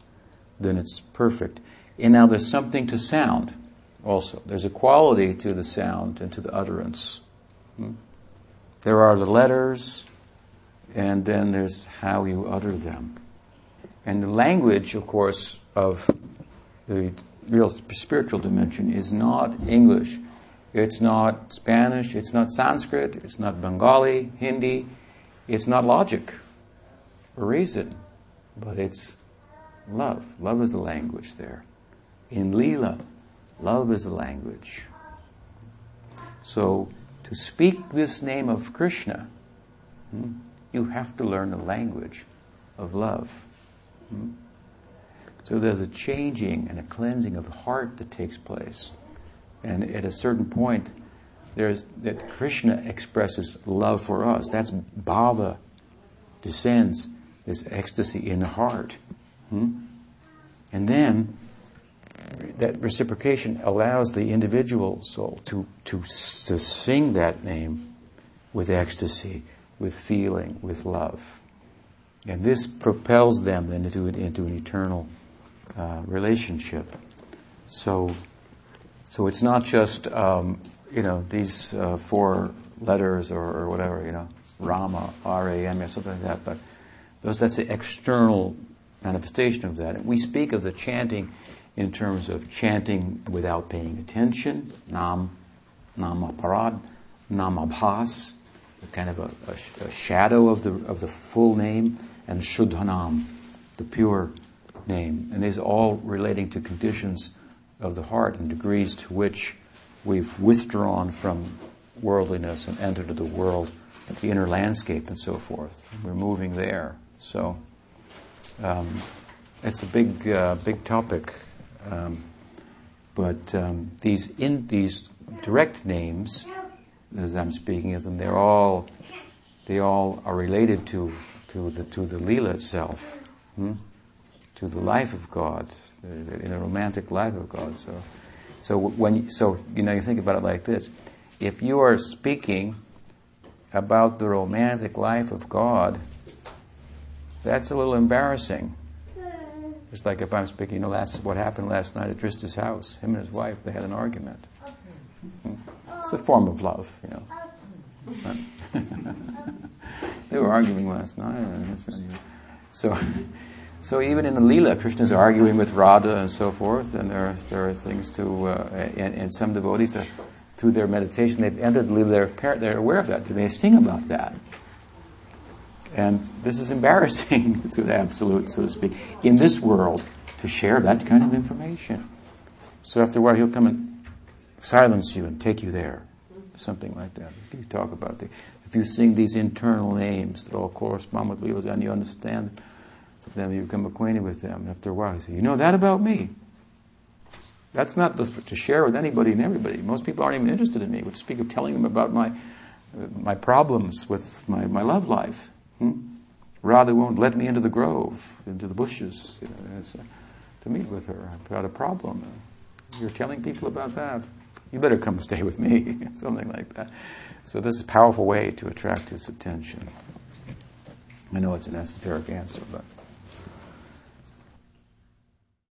then it's perfect. And now there's something to sound also. There's a quality to the sound and to the utterance. Hmm? There are the letters, and then there's how you utter them. And the language, of course, of the real spiritual dimension is not English. It's not Spanish. It's not Sanskrit. It's not Bengali, Hindi. It's not logic or reason. But it's love. Love is the language there in Leela, love is the language. So, to speak this name of Krishna, hmm, you have to learn the language of love. So there's a changing and a cleansing of the heart that takes place. And at a certain point, there's that Krishna expresses love for us. That's bhava descends, this ecstasy in the heart. Hmm? And then that reciprocation allows the individual soul to, to, to sing that name with ecstasy, with feeling, with love. And this propels them then into, an, into an eternal uh, relationship. So, so it's not just, um, you know, these uh, four letters or, or, whatever, you know, Rama, R-A-M, or something like that, but those, that's the external manifestation of that. And we speak of the chanting in terms of chanting without paying attention, nam, namaparad, namabhas, kind of a, a, a, shadow of the, of the full name, and shuddhanam, the pure name. And these are all relating to conditions of the heart and degrees to which we've withdrawn from worldliness and entered the world, the inner landscape and so forth. We're moving there. So um, it's a big, uh, big topic. Um, but um, these in these direct names as I'm speaking of them, they're all they all are related to to the to the lila itself, hmm? To the life of God, in a romantic life of God. So, so when so you know you think about it like this: if you are speaking about the romantic life of God, that's a little embarrassing. Just like if I'm speaking, you know, what happened last night at Trista's house. Him and his wife, they had an argument. It's a form of love, you know. they were arguing last night. So, so even in the Lila, Leela, Krishna's arguing with Radha and so forth, and there are, there are things to, uh, and, and, some devotees, are, through their meditation, they've entered the Leela, they're, they're aware of that, they sing about that. And this is embarrassing to the absolute, so to speak, in this world to share that kind of information. So after a while, he'll come and silence you and take you there. Something like that. If you talk about the, if you sing these internal names that all correspond with Leelas and you understand them, you become acquainted with them. And after a while, you say, You know that about me? That's not to share with anybody and everybody. Most people aren't even interested in me. To speak of telling them about my, my problems with my, my love life. Hmm? Won't let me into the grove, into the bushes, you know, uh, to meet with her. I've got a problem. You're telling people about that. You better come stay with me, something like that. So this is a powerful way to attract his attention. I know it's an esoteric answer, but.